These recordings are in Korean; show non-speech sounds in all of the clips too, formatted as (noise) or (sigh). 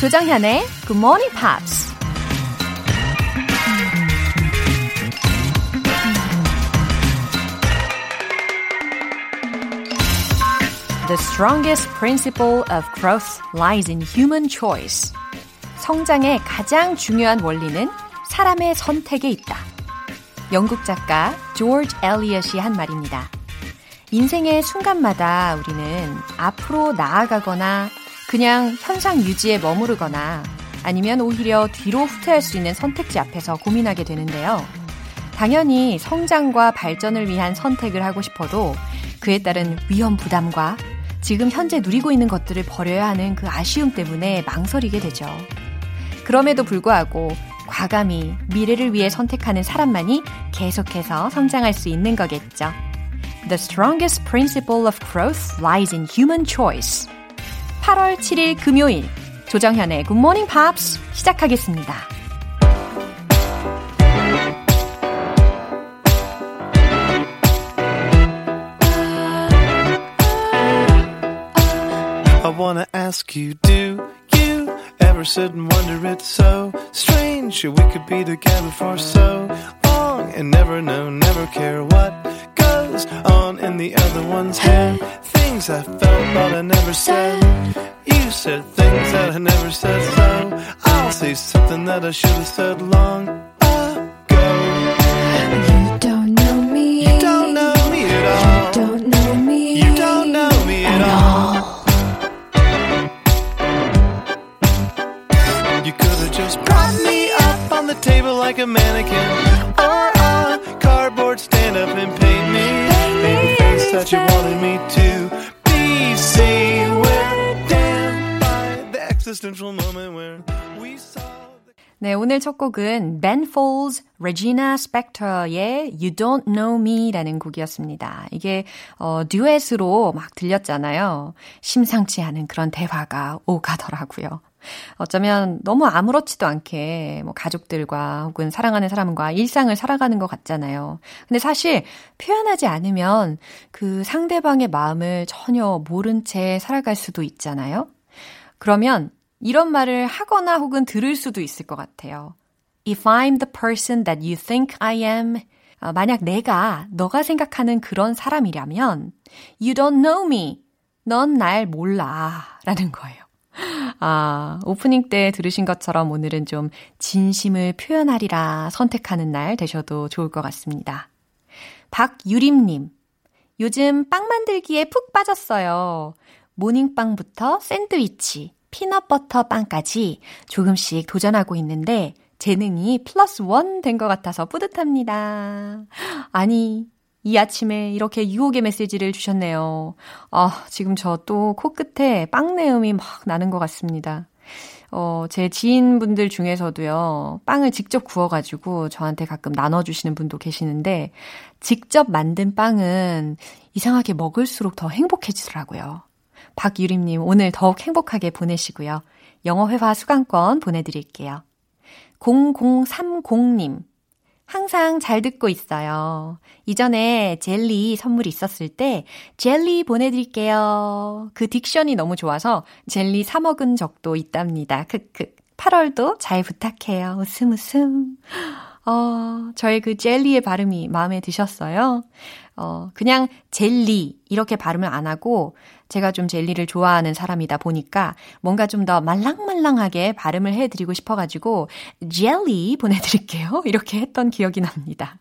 조정현의 Good Morning Pops. The strongest principle of growth lies in human choice. 성장의 가장 중요한 원리는 사람의 선택에 있다. 영국 작가 조지 엘리엇이 한 말입니다. 인생의 순간마다 우리는 앞으로 나아가거나 그냥 현상 유지에 머무르거나 아니면 오히려 뒤로 후퇴할 수 있는 선택지 앞에서 고민하게 되는데요. 당연히 성장과 발전을 위한 선택을 하고 싶어도 그에 따른 위험 부담과 지금 현재 누리고 있는 것들을 버려야 하는 그 아쉬움 때문에 망설이게 되죠. 그럼에도 불구하고 과감히 미래를 위해 선택하는 사람만이 계속해서 성장할 수 있는 거겠죠. The strongest principle of growth lies in human choice. 8월 7일 금요일 조정현의 Good Morning Pops 시작하겠습니다. I wanna ask you, do ever sit and wonder it's so strange that we could be together for so long and never know, never care what goes on in the other one's head? Things I felt but I never said. You said things that I never said, so I'll say something that I should have said long like a mannequin, or a cardboard stand up and paint me any face that you wanted me to be. See, we're damned by the existential moment where we saw. the- 네, 오늘 첫 곡은 Ben Folds, Regina Spektor의 You Don't Know Me라는 곡이었습니다. 이게 어, 듀엣으로 막 들렸잖아요. 심상치 않은 그런 대화가 오가더라고요. 어쩌면 너무 아무렇지도 않게 뭐 가족들과 혹은 사랑하는 사람과 일상을 살아가는 것 같잖아요. 근데 사실 표현하지 않으면 그 상대방의 마음을 전혀 모른 채 살아갈 수도 있잖아요. 그러면 이런 말을 하거나 혹은 들을 수도 있을 것 같아요. If I'm the person that you think I am, 아, 만약 내가 너가 생각하는 그런 사람이라면 You don't know me. 넌 날 몰라. 라는 거예요. 아, 오프닝 때 들으신 것처럼 오늘은 좀 진심을 표현하리라 선택하는 날 되셔도 좋을 것 같습니다. 박유림님, 요즘 빵 만들기에 푹 빠졌어요. 모닝빵부터 샌드위치, 피넛버터 빵까지 조금씩 도전하고 있는데 재능이 plus one 된 것 같아서 뿌듯합니다. 아니, 이 아침에 이렇게 유혹의 메시지를 주셨네요. 아, 지금 저 또 코끝에 빵 내음이 막 나는 것 같습니다. 어, 제 지인분들 중에서도요, 빵을 직접 구워가지고 저한테 가끔 나눠주시는 분도 계시는데, 직접 만든 빵은 이상하게 먹을수록 더 행복해지더라고요. 박유림님, 오늘 더욱 행복하게 보내시고요. 영어 회화 수강권 보내드릴게요. 0030님, 항상 잘 듣고 있어요. 이전에 젤리 선물이 있었을 때 젤리 보내드릴게요. 그 딕션이 너무 좋아서 젤리 사 먹은 적도 있답니다. 크크. 8월도 잘 부탁해요. 웃음 웃음. 어, 저의 그 젤리의 발음이 마음에 드셨어요? 어, 그냥 젤리 이렇게 발음을 안 하고 제가 좀 젤리를 좋아하는 사람이다 보니까 뭔가 좀 더 말랑말랑하게 발음을 해드리고 싶어가지고 젤리 보내드릴게요. (laughs) 이렇게 했던 기억이 납니다.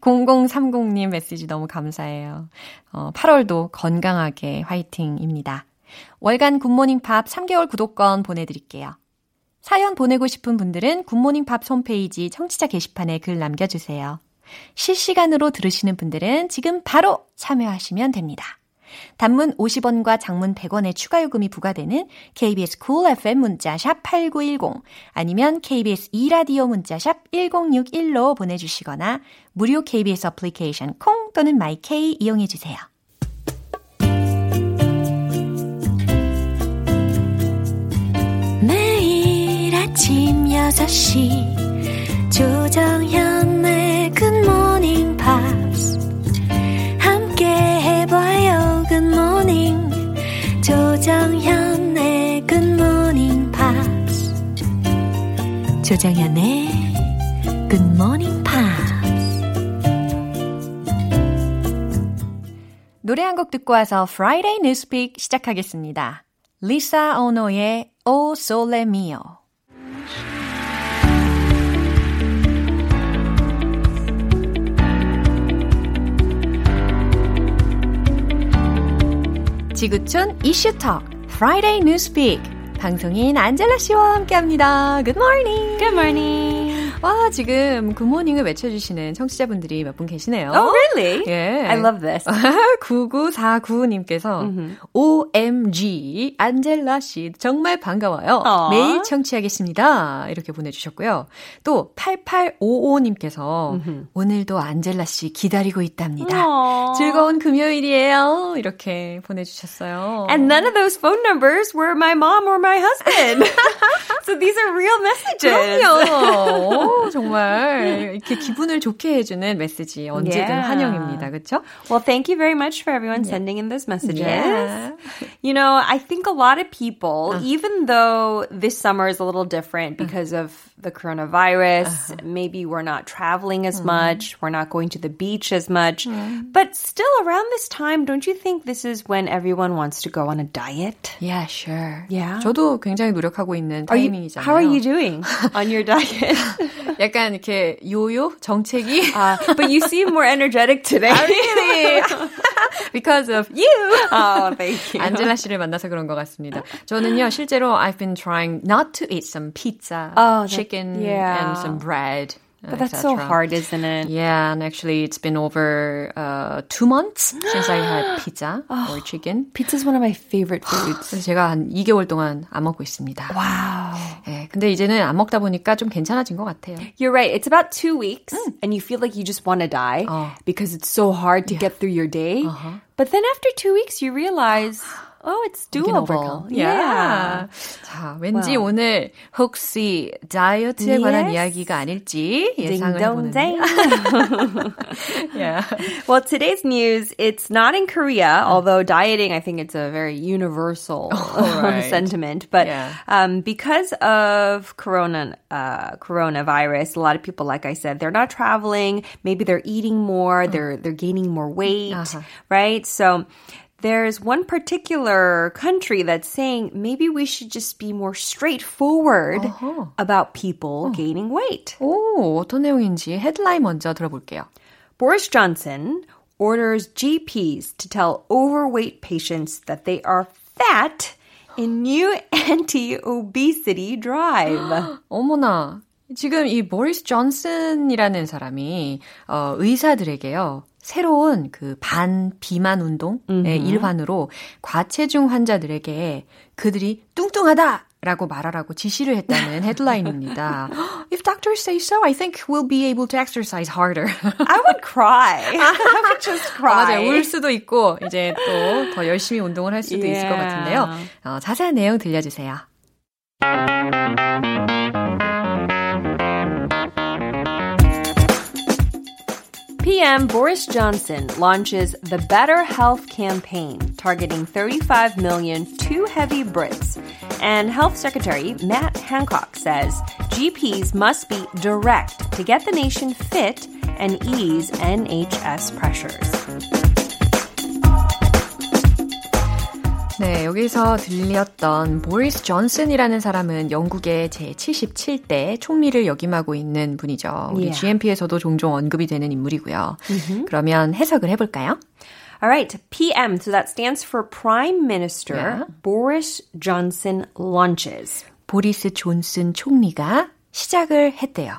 0030님 메시지 너무 감사해요. 어, 8월도 건강하게 화이팅입니다. 월간 굿모닝 팝스 3개월 구독권 보내드릴게요. 사연 보내고 싶은 분들은 굿모닝 팝스 홈페이지 청취자 게시판에 글 남겨주세요. 실시간으로 들으시는 분들은 지금 바로 참여하시면 됩니다. 단문 50원과 장문 100원의 추가 요금이 부과되는 KBS cool FM 문자 샵 8910 아니면 KBS 2라디오 문자 샵 1061로 보내 주시거나 무료 KBS 어플리케이션 콩 또는 마이케이 이용해 주세요. 매일 아침 6시 조정현의 굿모닝 조정현의 Good Morning Pops. 노래 한 곡 듣고 와서 Friday Newspeak 시작하겠습니다. 리사 오노의 O Sole Mio. 지구촌 이슈톡 Friday Newspeak 방송인 안젤라 씨와 함께합니다. Good morning. Good morning. 와 지금 굿모닝을 외쳐주시는 청취자분들이 몇 분 계시네요. Oh, really? 예. I love this. (laughs) 9949님께서 OMG 안젤라 씨 정말 반가워요. Aw. 매일 청취하겠습니다. 이렇게 보내주셨고요. 또 8855님께서 오늘도 안젤라 씨 기다리고 있답니다. Aw. 즐거운 금요일이에요. 이렇게 보내주셨어요. And none of those phone numbers were my mom or my husband. (laughs) so these are real messages. 그럼요. 오, (laughs) 정말 이렇게 기분을 좋게 해주는 메시지 언제든 Yeah. 환영입니다. 그렇죠? Well, thank you very much for everyone sending in those messages. Yeah. You know, I think a lot of people, even though this summer is a little different because of the coronavirus, maybe we're not traveling as much, we're not going to the beach as much, but still around this time, don't you think this is when everyone wants to go on a diet? Yeah, sure. Yeah. 저도 굉장히 노력하고 있는 Are you, 타이밍이잖아요. how are you doing on your (laughs) diet? 약간 이렇게 요요 정책이 Uh, but you seem more energetic today. really because of you. oh, thank you. 안젤라 씨를 만나서 그런 것 같습니다. 저는요 실제로 I've been trying not to eat some pizza, Oh, that- chicken, yeah. and some bread. But that's so etc. hard, isn't it? Yeah, and actually it's been over uh, two months since I had (gasps) pizza or chicken. Pizza's one of my favorite foods. (gasps) 그래서 제가 한 2개월 동안 안 먹고 있습니다. wow. 예, 근데 이제는 안 먹다 보니까 좀 괜찮아진 것 같아요. You're right. It's about two weeks, and you feel like you just want to die Oh. because it's so hard to get through your day. But then after two weeks, you realize, oh, it's We can doable. overcome. Yeah. 자, 왠지 Wow. 오늘 혹시 다이어트에 관한 Yes. 이야기가 아닐지 예상을 Ding dong 해보는. dang. (laughs) yeah. well, today's news, it's not in Korea, although dieting, I think it's a very universal (laughs) right. (laughs) sentiment. But Yeah. um, because of corona, uh, coronavirus, a lot of people, like I said, they're not traveling. Maybe they're eating more. They're they're gaining more weight, Uh-huh. right? So. There's one particular country that's saying maybe we should just be more straightforward Uh-huh. about people gaining weight. 오, 어떤 내용인지 헤드라인 먼저 들어볼게요. Boris Johnson orders GPs to tell overweight patients that they are fat in new (laughs) anti-obesity drive. (gasps) 어머나. 지금 이 보리스 존슨이라는 사람이 어, 의사들에게요. 새로운 그 반 비만 운동의 일환으로 과체중 환자들에게 그들이 뚱뚱하다 라고 말하라고 지시를 했다는 (laughs) 헤드라인입니다. If doctors say so, I think we'll be able to exercise harder. I would cry. (laughs) I would just cry. 맞아요. 울 수도 있고 이제 또 더 열심히 운동을 할 수도 있을 것 Yeah. 같은데요. 어, 자세한 내용 들려주세요. PM Boris Johnson launches the Better Health campaign, targeting 35 million too heavy Brits. And Health Secretary Matt Hancock says GPs must be direct to get the nation fit and ease NHS pressures. 네, 여기서 들렸던 보리스 존슨이라는 사람은 영국의 제77대 총리를 역임하고 있는 분이죠. 우리 Yeah. GMP에서도 종종 언급이 되는 인물이고요. 그러면 해석을 해볼까요? All right, PM, so that stands for Prime Minister Yeah. Boris Johnson launches 보리스 존슨 총리가 시작을 했대요.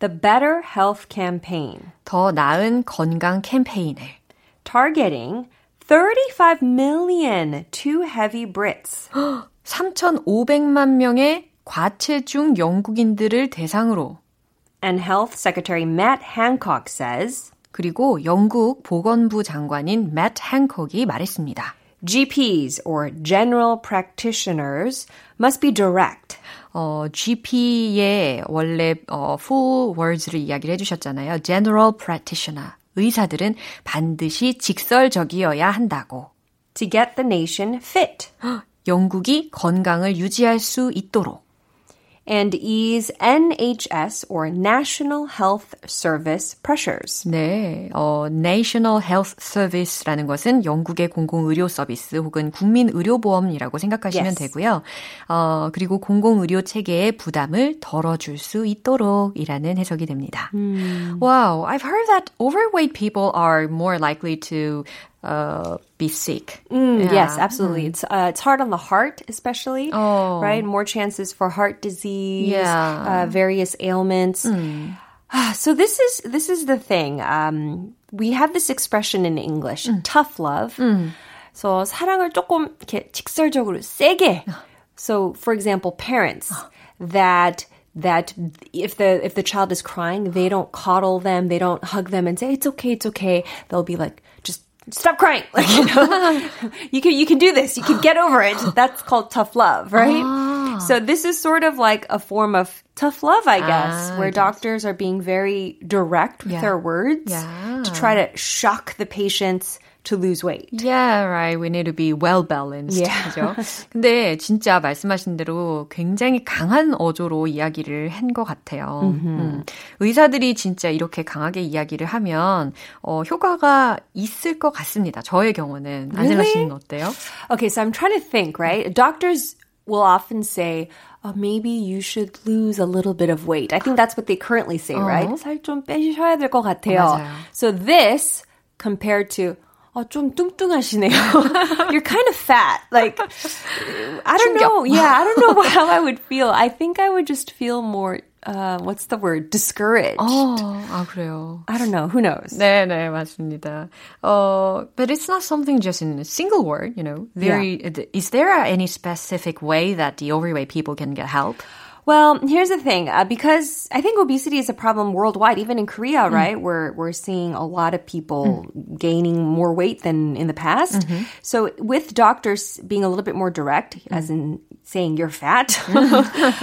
the Better Health campaign, 더 나은 건강 캠페인을. targeting 35 million too heavy Brits. (gasps) 3,500만 명의 과체중 영국인들을 대상으로 And Health Secretary Matt Hancock says 그리고 영국 보건부 장관인 맷 행콕이 말했습니다. GPs or general practitioners must be direct. 어, GP의 원래 어, full words를 이야기를 해주셨잖아요. General practitioner. 의사들은 반드시 직설적이어야 한다고. to get the nation fit. (gasps) 영국이 건강을 유지할 수 있도록. And ease NHS or National Health Service pressures. 네, 어, National Health Service라는 것은 영국의 공공 의료 서비스 혹은 국민 의료 보험이라고 생각하시면 Yes. 되고요. 어, 그리고 공공 의료 체계의 부담을 덜어줄 수 있도록이라는 해석이 됩니다. Wow, I've heard that overweight people are more likely to uh, be sick. Mm, Yeah. Yes, absolutely. It's uh, it's hard on the heart, especially. Oh. Right, more chances for heart disease, Yeah. uh, various ailments. Ah, So this is this is the thing. Um, we have this expression in English, tough love. So 사랑을 조금 이렇게 직설적으로 세게. So, for example, parents that that if the if the child is crying, they don't coddle them, they don't hug them and say it's okay, it's okay. They'll be like, just stop crying. (laughs) Like you know, (laughs) you can you can do this. You can get over it. (gasps) That's called tough love, right? So this is sort of like a form of tough love, I guess, Ah, where yes. doctors are being very direct with Yeah. their words Yeah. to try to shock the patients to lose weight. Yeah, right. We need to be well balanced. Yeah. 그죠? 근데 진짜 말씀하신 대로 굉장히 강한 어조로 이야기를 한 것 같아요. 음. 의사들이 진짜 이렇게 강하게 이야기를 하면 어, 효과가 있을 것 같습니다. 저의 경우는 안젤라 Really? 씨는 어때요? Okay, so I'm trying to think, right? Doctors will often say, oh, maybe you should lose a little bit of weight. I think that's what they currently say, right? 살 좀 빼셔야 될 것 같아요. 맞아요. So this compared to 어, 좀 뚱뚱하시네요. (laughs) You're kind of fat. Like, I don't know. Yeah, I don't know (laughs) how I would feel. I think I would just feel more, uh, what's the word? Discouraged. 어, 아 그래요. I don't know. Who knows? 네, 네, 맞습니다. 어, but it's not something just in a single word, you know. There, Is there any specific way that the overweight people can get help? Well, here's the thing, uh, because I think obesity is a problem worldwide, even in Korea, mm. right? We're we're seeing a lot of people mm. gaining more weight than in the past. Mm-hmm. So with doctors being a little bit more direct, mm. as in saying you're fat, (laughs) (laughs)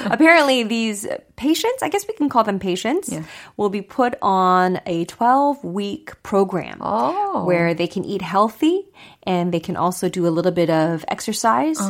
apparently these patients, I guess we can call them patients, will be put on a 12 week program Oh. where they can eat healthy and they can also do a little bit of exercise,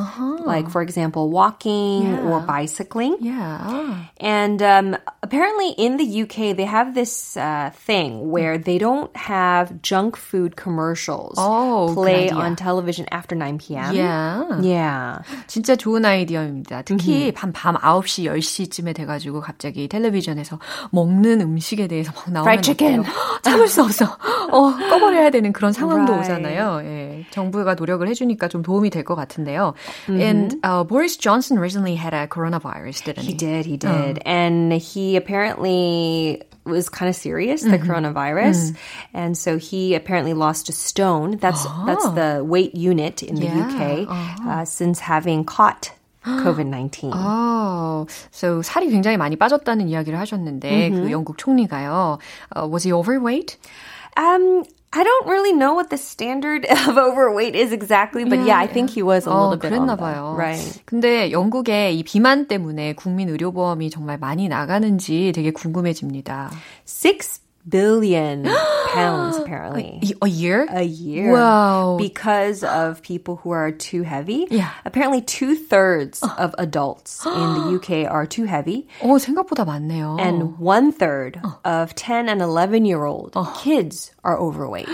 like for example, walking or bicycling. Yeah. And um, apparently in the UK, they have this uh, thing where they don't have junk food commercials Oh, play good idea. on television after 9 p.m. Yeah. Yeah. 진짜 좋은 아이디어입니다. 특히 밤, 밤 9시, 10시쯤에 돼가지고 갑자기 텔레비전에서 먹는 음식에 대해서 막 나오면 Fried chicken. 어때요? (gasps) 참을 수 없어. 어, 꺼버려야 되는 그런 상황도 Right. 오잖아요. 예, 정부가 노력을 해주니까 좀 도움이 될 것 같은데요. And uh, Boris Johnson recently had a coronavirus, didn't he? He did, he did. And he apparently was kind of serious, the coronavirus. And so he apparently lost a stone. That's that's the weight unit in the Yeah, UK uh, since having caught COVID-19. (gasps) Oh, so 살이 굉장히 많이 빠졌다는 이야기를 하셨는데 그 영국 총리가요. Uh, was he overweight? Um, I don't really know what the standard of (laughs) overweight is exactly, but yeah, I think he was a 어, little bit on 그랬나 the- 봐요. Right. 근데 영국의 이 비만 때문에 국민 의료보험이 정말 많이 나가는지 되게 궁금해집니다. Six billion (gasps) pounds apparently. A year? A year. Wow. Because of people who are too heavy. Yeah. Apparently two thirds (gasps) of adults in the UK are too heavy. (gasps) 어, 생각보다 많네요. And one third of 10 and 11 year old kids are overweight.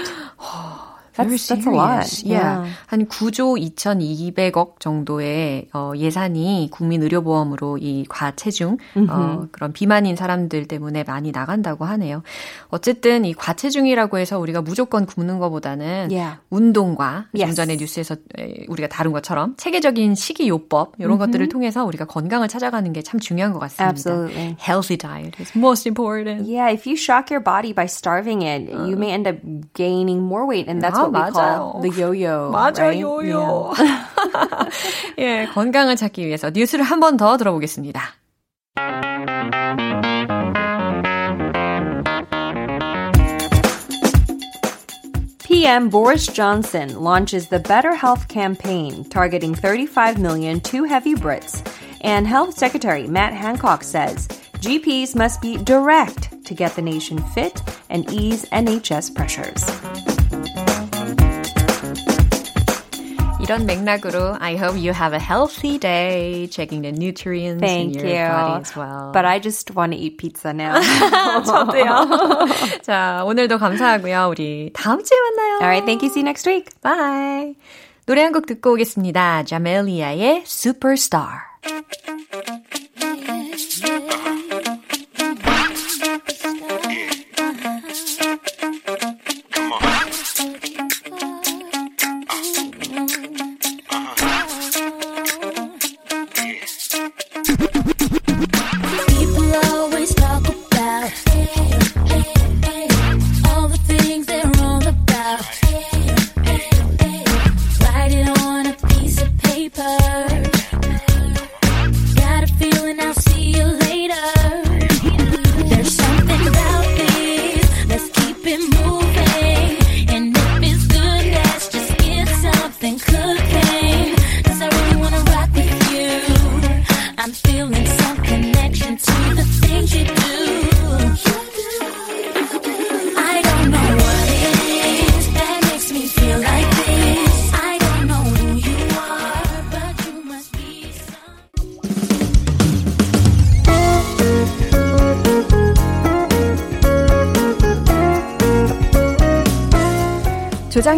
That's, that's a lot. serious. Yeah. 한 9조 2,200억 정도의 어, 예산이 국민의료보험으로 이 과체중, 어, 그런 비만인 사람들 때문에 많이 나간다고 하네요. 어쨌든 이 과체중이라고 해서 우리가 무조건 굶는 것보다는 Yeah. 운동과 좀 Yes. 전에 뉴스에서 에, 우리가 다룬 것처럼 체계적인 식이요법 이런 것들을 통해서 우리가 건강을 찾아가는 게 참 중요한 것 같습니다. Absolutely. Healthy diet is most important. Yeah, if you shock your body by starving it, you may end up gaining more weight, and that's 아, what we 맞아요. call the (laughs) yo-yo. 맞아, right? 요요. (laughs) 예, 건강을 찾기 위해서 뉴스를 한 번 더 들어보겠습니다. PM Boris Johnson launches the Better Health campaign, targeting 35 million too heavy Brits. And Health Secretary Matt Hancock says GPs must be direct to get the nation fit and ease NHS pressures. 이 이런 맥락으로 I hope you have a healthy day, checking the nutrients Thank in your you. body as well. But I just want to eat pizza now. 저도요. 자, 오늘도 감사하고요. 우리 다음 주에 만나요. All right, thank you. See you next week. Bye. 노래 한 곡 듣고 오겠습니다. 자멜리아의 Superstar.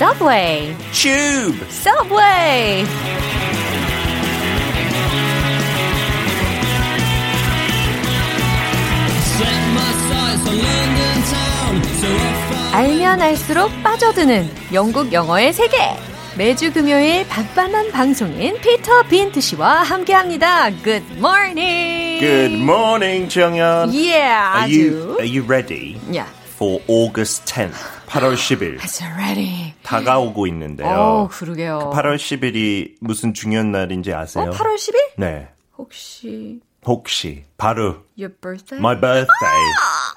Subway! tube. Subway! 알면 알수록 빠져드는 영국 영어의 세계! 매주 금요일 반반한 방송인 피터 빈트 씨와 함께합니다. Good morning! Good morning, 정연. Yeah, Are you 아주. are you ready Yeah. For August 10th? 8월 10일 It's ready. 다가오고 있는데요. 어, 그러게요. 8월 10일이 무슨 중요한 날인지 아세요? 어, 8월 10일? 네. 혹시 혹시 바로 your birthday? my birthday.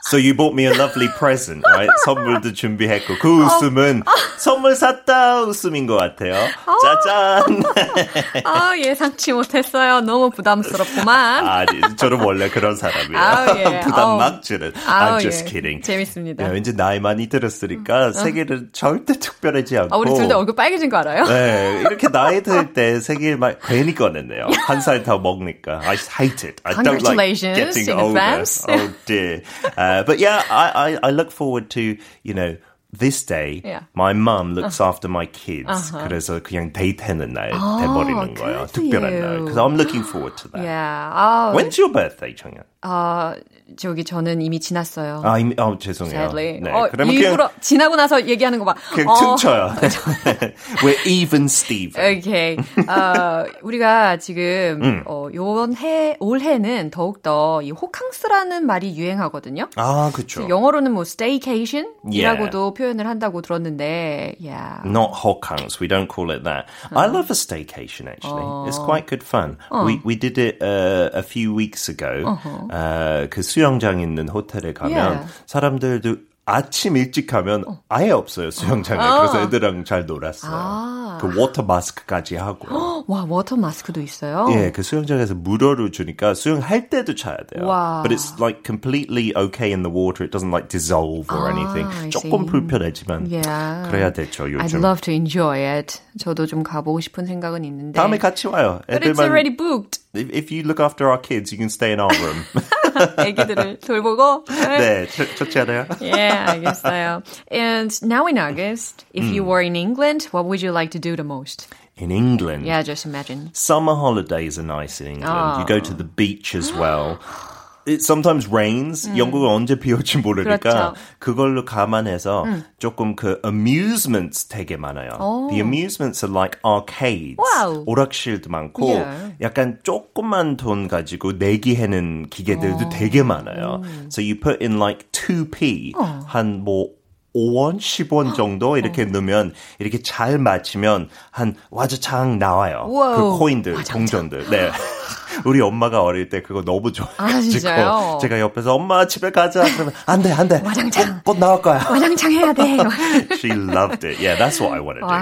So you bought me a lovely present, right? 선물도 준비했고 그 웃음은 선물 샀다 웃음인 것 같아요. 짜잔. (laughs) 아, 예상치 못했어요. 너무 부담스럽구만. 아, 저는 원래 그런 사람이에요. 아우, 예. (laughs) 부담 아우. 막 주는. 아우, I'm just 예. kidding. 재밌습니다. 네, 왠지 나이 많이 들었으니까 세계를 절대 특별하지 않고. 아, 우리 둘 다 얼굴 빨개진 거 알아요? 네, 이렇게 나이 들때 세계를 막 괜히 꺼냈네요. 한 살 더 먹으니까. I hate it. I don't like Congratulations getting in older. advance. Oh dear. Uh, but yeah, I, I, I look forward to, you know, this day, Yeah. my mum looks after my kids. 그래서 그냥 데이트하는 날 돼버리는 거예요. good for 특별한 you. 날. Because I'm looking forward to that. Yeah. 아, When's your birthday, 정연? 아, 저기 저는 이미 지났어요. 아, 이미, 어, 죄송해요. Sadly. 네, 어, 그러면 일부러 그냥, 지나고 나서 얘기하는 거 봐. 그냥 어, 퉁쳐요. We're even Steven. 오케이. 어, 우리가 지금 음. 어, 요번 해 올해는 더욱 더이 호캉스라는 말이 유행하거든요. 아, 그쵸. 영어로는 뭐 staycation이라고도 표현을 한다고 들었는데, yeah. Not hokangs. We don't call it that. I love a staycation actually. It's quite good fun. We we did it uh, a few weeks ago. Uh, 그 수영장 있는 호텔에 가면 Yeah. 사람들도 아침 일찍 가면 아예 없어요 수영장에. 그래서 애들랑 잘 놀았어요. 그 water mask까지 하고. 와, water mask도 있어요. 예, 그 수영장에서 무료로 주니까 수영할 때도 차야 돼요. 와. But it's like completely okay in the water. It doesn't like dissolve or 아, anything. 조금. 불편하지만 Yeah. 그래야 되죠 I'd 요즘. love to enjoy it. 저도 좀 가보고 싶은 생각은 있는데. 다음에 같이 와요. But it's already booked. If, if you look after our kids, you can stay in our room. (laughs) 애기들을 돌보고. 네, 좋, 좋지 않아요? (laughs) Yeah, 알겠어요. And now in August, if you were in England, what would you like to do the most? In England, Yeah, just imagine. summer holidays are nice in England. You go to the beach as well. (gasps) (gasps) It sometimes rains. 영국은 언제 비 올지 모르니까 그렇죠. 그걸로 감안해서 조금 그 amusements 되게 많아요. The amusements are like arcades. Wow. 오락실도 많고 Yeah. 약간 조그만 돈 가지고 내기하는 기계들도 되게 많아요. So you put in like 2p 한뭐 5원, 10원 정도 이렇게 넣으면 이렇게 잘 맞히면 한 와장창 나와요. 우와우. 그 코인들, 동전들. 네. (laughs) 우리 엄마가 어릴 때 그거 너무 좋아해가지고 아? 제가 옆에서 엄마 집에 가자 그러면 안돼 안돼 와장창. 곧, 곧 나올 거야. 와장창 해야 돼. (laughs) She loved it. Yeah, that's what I want to do.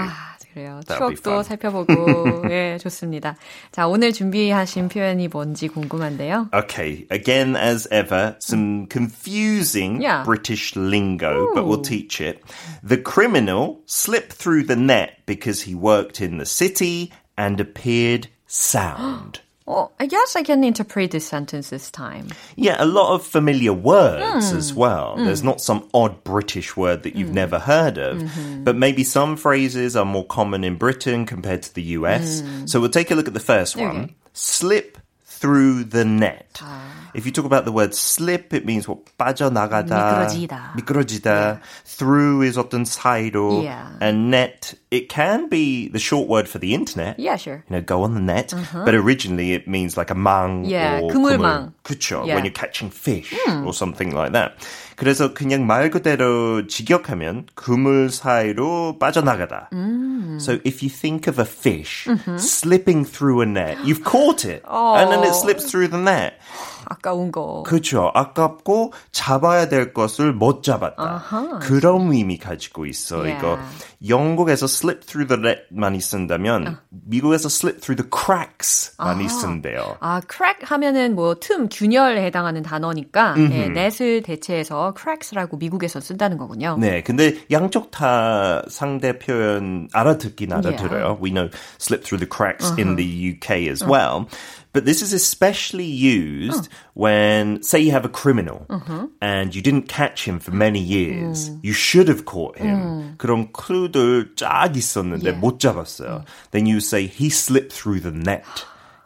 와, 그래요. That'll be 추억도 fun. 살펴보고, (laughs) 예, 좋습니다. 자, 오늘 준비하신 표현이 뭔지 궁금한데요. Okay, again, as ever, some confusing Yeah. British lingo, but we'll teach it. The criminal slipped through the net because he worked in the city and appeared sound. (gasps) Oh, I guess I can interpret this sentence this time. Yeah, a lot of familiar words hmm. as well. There's hmm. not some odd British word that you've hmm. never heard of, mm-hmm. but maybe some phrases are more common in Britain compared to the US. So we'll take a look at the first one. Okay. Slip through the net. Ah. If you talk about the word slip, it means what 빠져나가다, 미끄러지다. 미끄러지다. Through is often 사이로, Yeah. and net it can be the short word for the internet. Yeah, sure. You know, go on the net, but originally it means like a 망 Yeah, or 그물망. 그쵸. Yeah. When you're catching fish or something like that. 그래서 그냥 말 그대로 직역하면 그물 사이로 빠져나가다. So if you think of a fish slipping through a net, you've caught it, and then it slips through the net. 아까운 거. 그렇죠. 아깝고 잡아야 될 것을 못 잡았다. 그런 의미 가지고 있어. Yeah. 이거 영국에서 slip through the net 많이 쓴다면 미국에서 slip through the cracks 많이 쓴대요. 아, crack 하면은 뭐 틈, 균열에 해당하는 단어니까 예, 넷을 대체해서 cracks라고 미국에서 쓴다는 거군요. 네, 근데 양쪽 다 상대 표현 알아듣긴 알아들어요. We know slip through the cracks in the UK as well. But this is especially used when, say, you have a criminal and you didn't catch him for many years. You should have caught him. 그런 clue들 쫙 있었는데 Yeah. 못 잡았어요. Then you say he slipped through the net.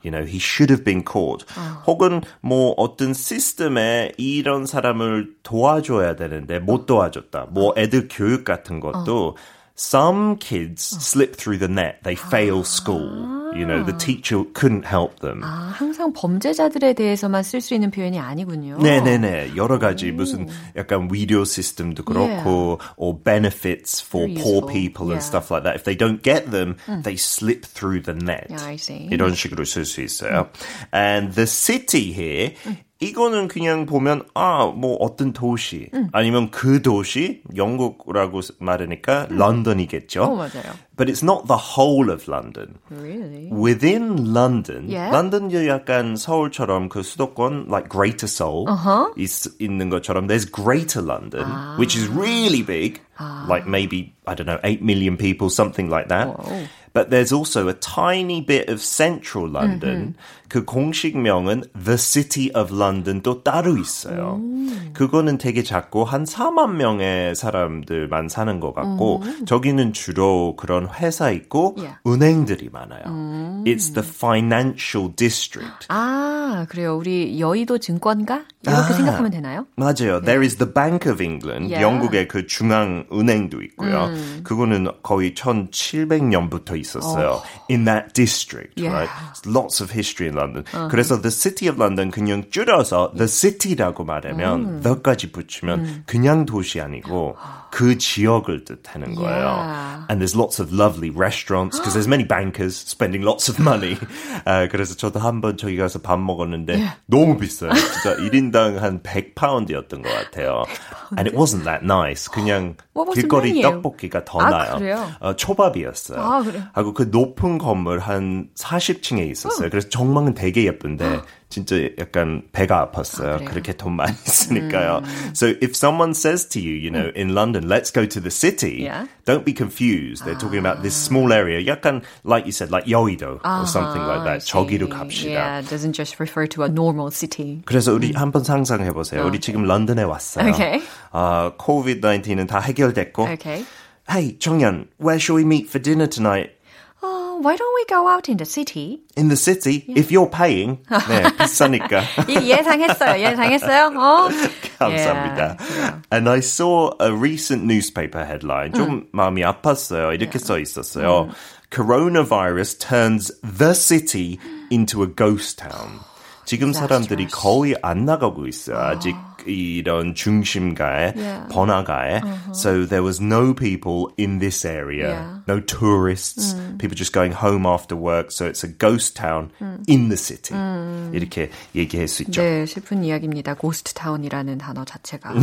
You know, he should have been caught. 혹은 뭐 어떤 시스템에 이런 사람을 도와줘야 되는데 못 도와줬다. 뭐 애들 교육 같은 것도 some kids slip through the net. They fail school. You know, the teacher couldn't help them. 아, 항상 범죄자들에 대해서만 쓸 수 있는 표현이 아니군요. 네 네 네. 여러 가지 무슨 약간 위료 시스템도 그렇고, or benefits for Very poor useful. people and Yeah. stuff like that. If they don't get them, they slip through the net. Yeah, I see. 이런 식으로 쓸 수 있어요. And the city here, 이거는 그냥 보면 아 뭐 어떤 도시 아니면 그 도시 영국이라고 말하니까 런던이겠죠. 어, 맞아요. But it's not the whole of London. Really? Within London, Yeah. 런던도 약간 서울처럼 그 수도권, like Greater Seoul, 있, 있는 것처럼, there's Greater London, which is really big, like maybe, I don't know, 8 million people, something like that. But there's also a tiny bit of central London. 그 공식명은 The City of London 또 따로 있어요. 그거는 되게 작고 한 4만 명의 사람들만 사는 것 같고 저기는 주로 그런 회사 있고 Yeah. 은행들이 많아요. It's the financial district. 아, 그래요. 우리 여의도 증권가? 이렇게 아. 생각하면 되나요? 맞아요. There is the Bank of England. Yeah. 영국의 그 중앙 은행도 있고요. 그거는 거의 1700년부터 있었어요. In that district, Yeah. right? Lots of history in London. 그래서 the city of London 그냥 줄여서 the city라고 말하면 the까지 붙이면 그냥 도시 아니고 그 지역을 뜻하는 거예요. Yeah. And there's lots of lovely restaurants because there's many bankers spending lots of money. 아, 그래서 저도 한번 저기 가서 밥 먹었는데 너무 비싸요. 진짜 1인당 한 100파운드였던 것 같아요. And it wasn't that nice. 그냥 길거리? 떡볶이가 더 아, 나요. 그래요? 어, 초밥이었어요. 아, 그래요? 하고 그 높은 건물 한 40층에 있었어요. 그래서 정막은 되게 예쁜데 진짜 약간 배가 아팠어요. 그래요? 그렇게 돈 많이 쓰니까요. So if someone says to you, you know, in London, let's go to the city, Yeah. don't be confused. They're talking about this small area. 약간 like you said, like 여의도 or something like I that. 저기로 see. 갑시다. Yeah, it doesn't just refer to a normal city. 그래서 우리 한번 상상해 보세요. 우리 지금 런던에 왔어요. Okay. 아, COVID-19은 다 해결됐고. Okay. Hey, 정연, where shall we meet for dinner tonight? Oh, why don't we go out in the city? In the city, if you're paying. 네, 비싸니까. 이- 예상했어요. 예상했어요. 어? 감사합니다. Yeah, And I saw a recent newspaper headline. 좀 마음이 아팠어요. 이렇게 써 있었어요. Coronavirus turns the city into a ghost town. 지금 사람들이 거의 안 나가고 있어요. 아직 이런 중심가에 Yeah. 번화가에. So there was no people in this area, Yeah. no tourists, people just going home after work. So it's a ghost town in the city. 이렇게 얘기할 수 있죠. 네, 슬픈 이야기입니다. 고스트 타운이라는 단어 자체가. (laughs)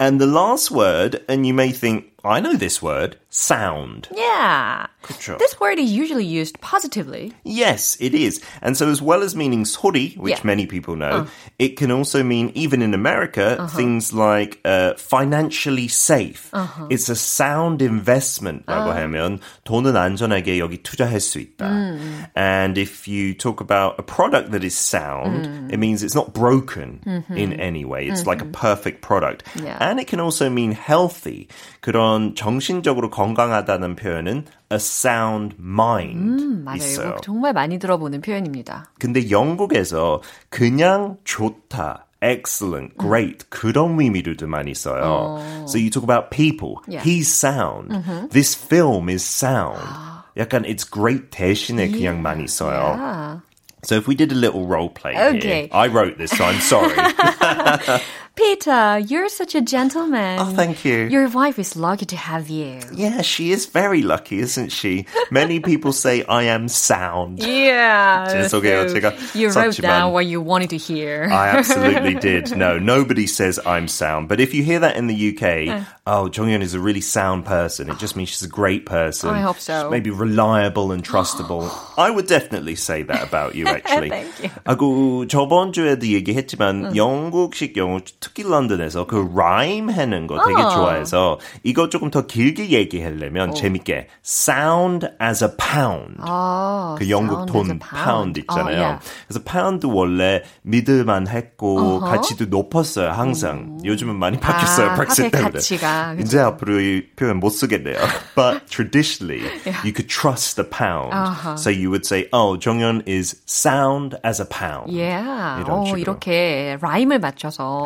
And the last word, and you may think, I know this word, sound. Yeah. 그쵸. This word is usually used positively. Yes, it is. And so, as well as meaning 소리, which Yeah. many people know, it can also mean, even in America, things like uh, financially safe. It's a sound investment라고 하면 돈은 안전하게 여기 투자할 수 있다. And if you talk about a product that is sound, it means it's not broken in any way. It's like a perfect product. Yeah. And it can also mean healthy. 그런 정신적으로 건강하다는 표현은 a sound mind 맞아요. 있어요. 이거 정말 많이 들어보는 표현입니다. 근데 영국에서 그냥 좋다, excellent, great 그런 의미로도 많이 써요. So you talk about people. Yeah. He's sound. This film is sound. (gasps) 약간 it's great 대신에 그냥 많이 써요. Yeah. So if we did a little role play Okay. here. I wrote this, so I'm sorry. (laughs) Peter, you're such a gentleman. oh, thank you. Your wife is lucky to have you. yeah, she is very lucky, isn't she? Many (laughs) people say I am sound. Yeah. 죄송해요, (laughs) 제가 you wrote 썼지만. down what you wanted to hear. I absolutely did. (laughs) No, nobody says I'm sound. But if you hear that in the UK, oh, Jonghyun is a really sound person. It just means she's a great person. I hope so. She's maybe reliable and trustable. (gasps) I would definitely say that about you, actually. Thank you. 아, 그 저번 주에도 얘기했지만 영국식 영어, 특히 런던에서 그 rhyme 하는 거 되게 어. 좋아해서 이거 조금 더 길게 얘기하려면 재밌게 sound as a pound. 아, 그 영국 돈 파운드 있잖아요. 어, yeah. 그래서 파운드 원래 믿을만 했고 가치도 높았어요 항상. 요즘은 많이 바뀌었어요 아, Brexit 화폐 때문에. 가치가, 그죠? 이제 앞으로 이 표현 못 쓰겠네요. (laughs) But traditionally, you could trust the pound. So you would say, oh, 정연 is sound as a pound. Yeah. 이런 어, 식으로. 이렇게 라임을 맞춰서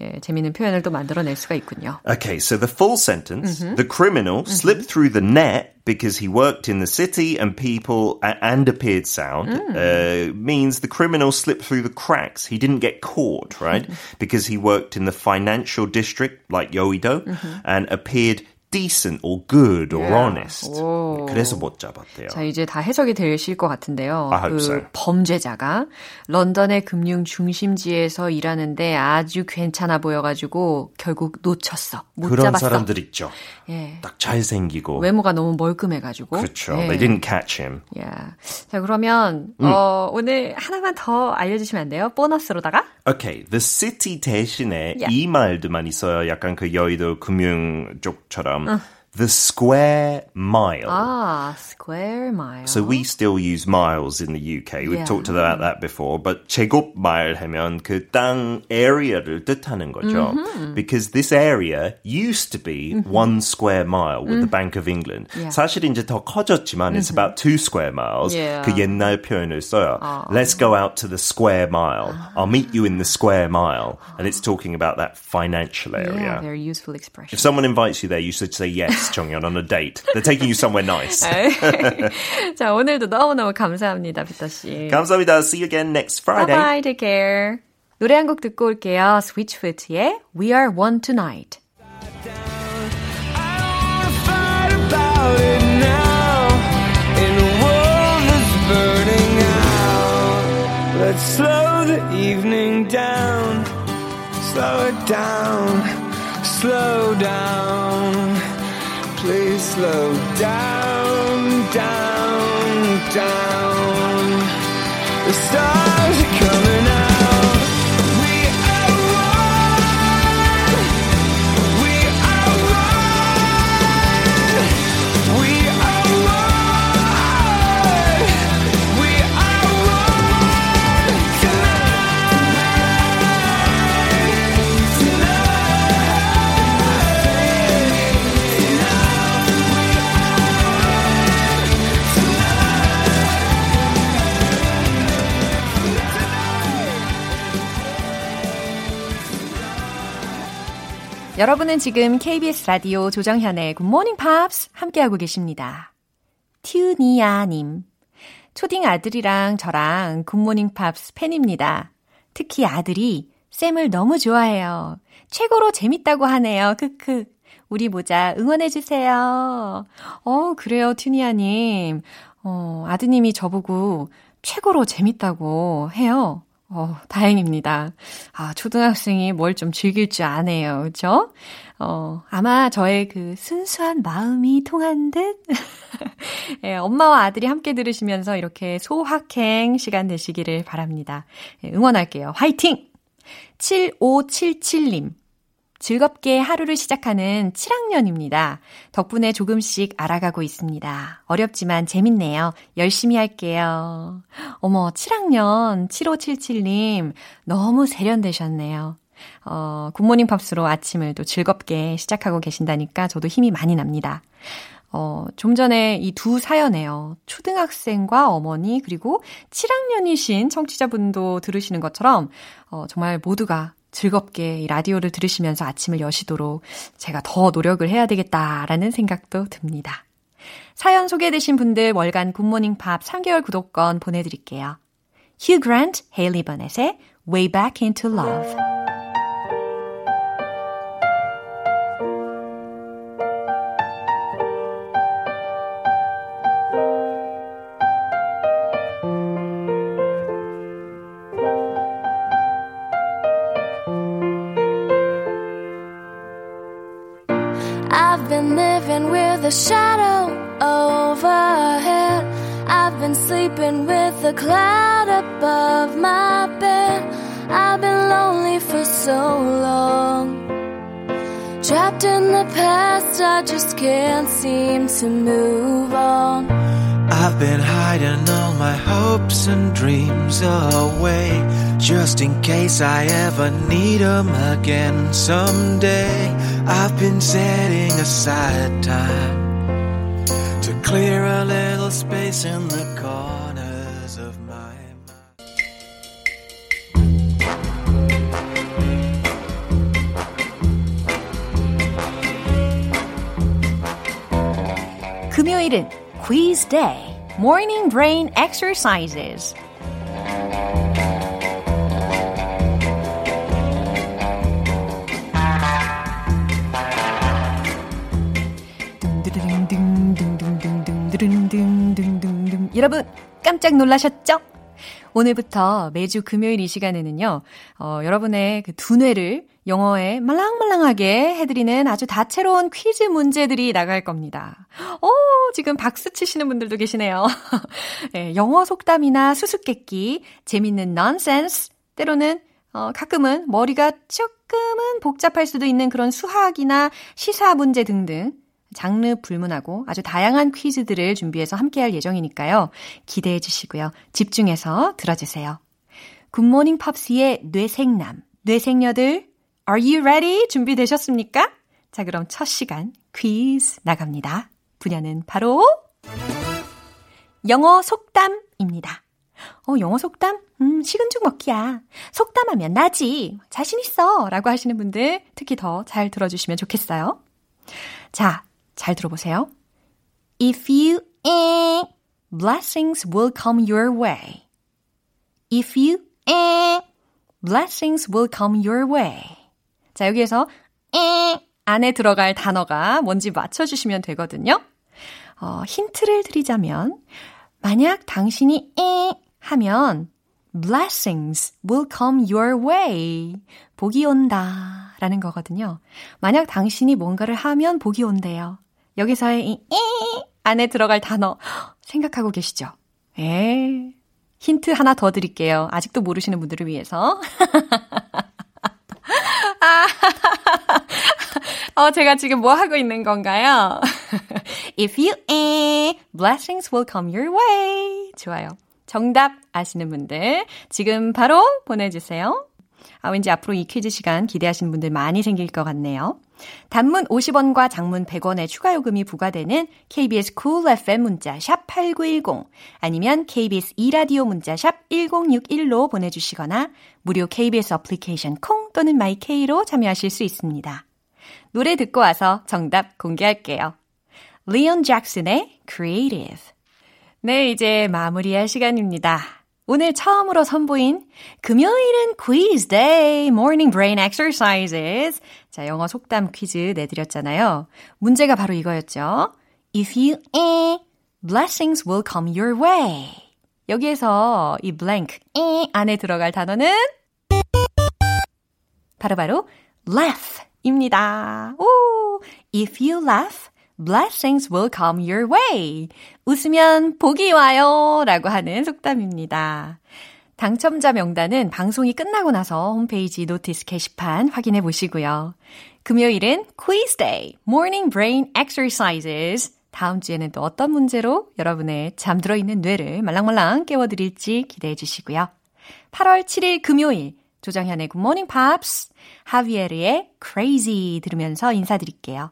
예, 재미있는 표현을 또 만들어낼 수가 있군요. Okay, so the full sentence the criminal slipped through the net because he worked in the city and people a- and appeared sound uh, means the criminal slipped through the cracks. He didn't get caught, right? because he worked in the financial district like Yoido and appeared decent or good or Yeah. honest. 오. 그래서 못 잡았대요. 자, 이제 다 해석이 되실 것 같은데요. I hope 그 so. 범죄자가 런던의 금융 중심지에서 일하는데 아주 괜찮아 보여가지고 결국 놓쳤어. 못 그런 잡았어. 사람들 있죠. 예. 딱 잘생기고. 외모가 너무 멀끔해가지고. 그렇죠. 예. They didn't catch him. Yeah. 자, 그러면 음. 어, 오늘 하나만 더 알려주시면 안 돼요? 보너스로다가? Okay, the city 대신에 Yeah. 이 말도 많이 써요. 약간 그 여의도 금융 쪽처럼. Um, uh The square mile. 아, square mile. So we still use miles in the UK. We've Yeah. talked about that before. But 제곱 마일 하면 그 땅 area를 뜻하는 거죠. Because this area used to be one square mile with the Bank of England. Yeah. 사실 이제 더 커졌지만 it's about two square miles. Yeah. 그 옛날 표현을 써요. Let's go out to the square mile. I'll meet you in the square mile. And it's talking about that financial area. Yeah, very useful expression. If someone invites you there, you should say yes, 정연, on a date. They're taking you somewhere nice. (laughs) 자, 오늘도 너무너무 감사합니다, 피터 씨. 감사합니다. See you again next Friday. Bye bye, take care. 노래 한 곡 듣고 올게요. Switchfoot의 We Are One Tonight. fight about it now in a world that's burning out. Let's slow the evening down, slow it down, slow down. Please slow down, down, down. The stars are coming 여러분은 지금 KBS 라디오 조정현의 Morning Pops 함께하고 계십니다. 튜니아님. 초딩 아들이랑 저랑 굿모닝 팝스 팬입니다. 특히 아들이 쌤을 너무 좋아해요. 최고로 재밌다고 하네요. 크크. 우리 모자 응원해주세요. 어, 그래요, 튜니아님. 어, 아드님이 저보고 최고로 재밌다고 해요. 어, 다행입니다. 아, 초등학생이 뭘 좀 즐길 줄 아네요. 그쵸? 어, 아마 저의 그 순수한 마음이 통한 듯? (laughs) 예, 엄마와 아들이 함께 들으시면서 이렇게 소확행 시간 되시기를 바랍니다. 예, 응원할게요. 화이팅! 7577님. 즐겁게 하루를 시작하는 7학년입니다. 덕분에 조금씩 알아가고 있습니다. 어렵지만 재밌네요. 열심히 할게요. 어머, 7학년 7577님 너무 세련되셨네요. 어, 굿모닝 팝스로 아침을 또 즐겁게 시작하고 계신다니까 저도 힘이 많이 납니다. 어, 좀 전에 이 두 사연에요. 초등학생과 어머니, 그리고 7학년이신 청취자분도 들으시는 것처럼, 어, 정말 모두가 즐겁게 이 라디오를 들으시면서 아침을 여시도록 제가 더 노력을 해야 되겠다라는 생각도 듭니다. 사연 소개되신 분들 월간 굿모닝 팝 3개월 구독권 보내드릴게요. 휴 그랜트, 헤일리 버넷의 Way Back into Love. Been living with a shadow overhead. I've been sleeping with a cloud above my bed. I've been lonely for so long. Trapped in the past, I just can't seem to move on. I've been hiding all my hopes and dreams away just in case I ever need 'em again someday. I've been setting aside time to clear a little space in the corners of my mind. 금요일은 quiz day, morning brain exercises. 두릉둥둥둥둥. 여러분, 깜짝 놀라셨죠? 오늘부터 매주 금요일 이 시간에는요, 어, 여러분의 그 두뇌를 영어에 말랑말랑하게 해드리는 아주 다채로운 퀴즈 문제들이 나갈 겁니다. 오, 지금 박수 치시는 분들도 계시네요. (laughs) 네, 영어 속담이나 수수께끼, 재밌는 넌센스, 때로는 어, 가끔은 머리가 조금은 복잡할 수도 있는 그런 수학이나 시사 문제 등등 장르 불문하고 아주 다양한 퀴즈들을 준비해서 함께할 예정이니까요. 기대해 주시고요. 집중해서 들어주세요. 굿모닝 팝스의 뇌생남, 뇌생녀들, are you ready? 준비되셨습니까? 자, 그럼 첫 시간 퀴즈 나갑니다. 분야는 바로 영어 속담입니다. 어, 영어 속담? 음, 식은 죽 먹기야. 속담하면 나지. 자신 있어. 라고 하시는 분들 특히 더 잘 들어주시면 좋겠어요. 자, 잘 들어보세요. If you eh, blessings will come your way. If you eh, blessings will come your way. 자, 여기에서 eh 안에 들어갈 단어가 뭔지 맞춰주시면 되거든요. 어, 힌트를 드리자면, 만약 당신이 에 하면 blessings will come your way. 복이 온다. 라는 거거든요. 만약 당신이 뭔가를 하면 복이 온대요. 여기서의 이에 안에 들어갈 단어 생각하고 계시죠? 에 힌트 하나 더 드릴게요. 아직도 모르시는 분들을 위해서. (laughs) 아, 어, 제가 지금 뭐 하고 있는 건가요? If you eh, blessings will come your way. 좋아요. 정답 아시는 분들 지금 바로 보내주세요. 아, 왠지 앞으로 이 퀴즈 시간 기대하시는 분들 많이 생길 것 같네요. 단문 50원과 장문 100원의 추가 요금이 부과되는 KBS cool FM 문자 샵 8910 아니면 KBS 2라디오 문자 샵 1061로 보내주시거나 무료 KBS 어플리케이션 콩 또는 마이케이로 참여하실 수 있습니다. 노래 듣고 와서 정답 공개할게요. 리온 잭슨의 Creative. 네, 이제 마무리할 시간입니다. 오늘 처음으로 선보인 금요일은 quiz day, morning brain exercises. 자, 영어 속담 퀴즈 내드렸잖아요. 문제가 바로 이거였죠. If you eh, blessings will come your way. 여기에서 이 blank eh 안에 들어갈 단어는 바로바로 laugh입니다. 오, if you laugh, blessings will come your way. 웃으면 복이 와요. 라고 하는 속담입니다. 당첨자 명단은 방송이 끝나고 나서 홈페이지 notice 게시판 확인해 보시고요. 금요일은 quiz day, morning brain exercises. 다음 주에는 또 어떤 문제로 여러분의 잠들어 있는 뇌를 말랑말랑 깨워드릴지 기대해 주시고요. 8월 7일 금요일 조정현의 Good Morning Pops, 하비에르의 Crazy 들으면서 인사드릴게요.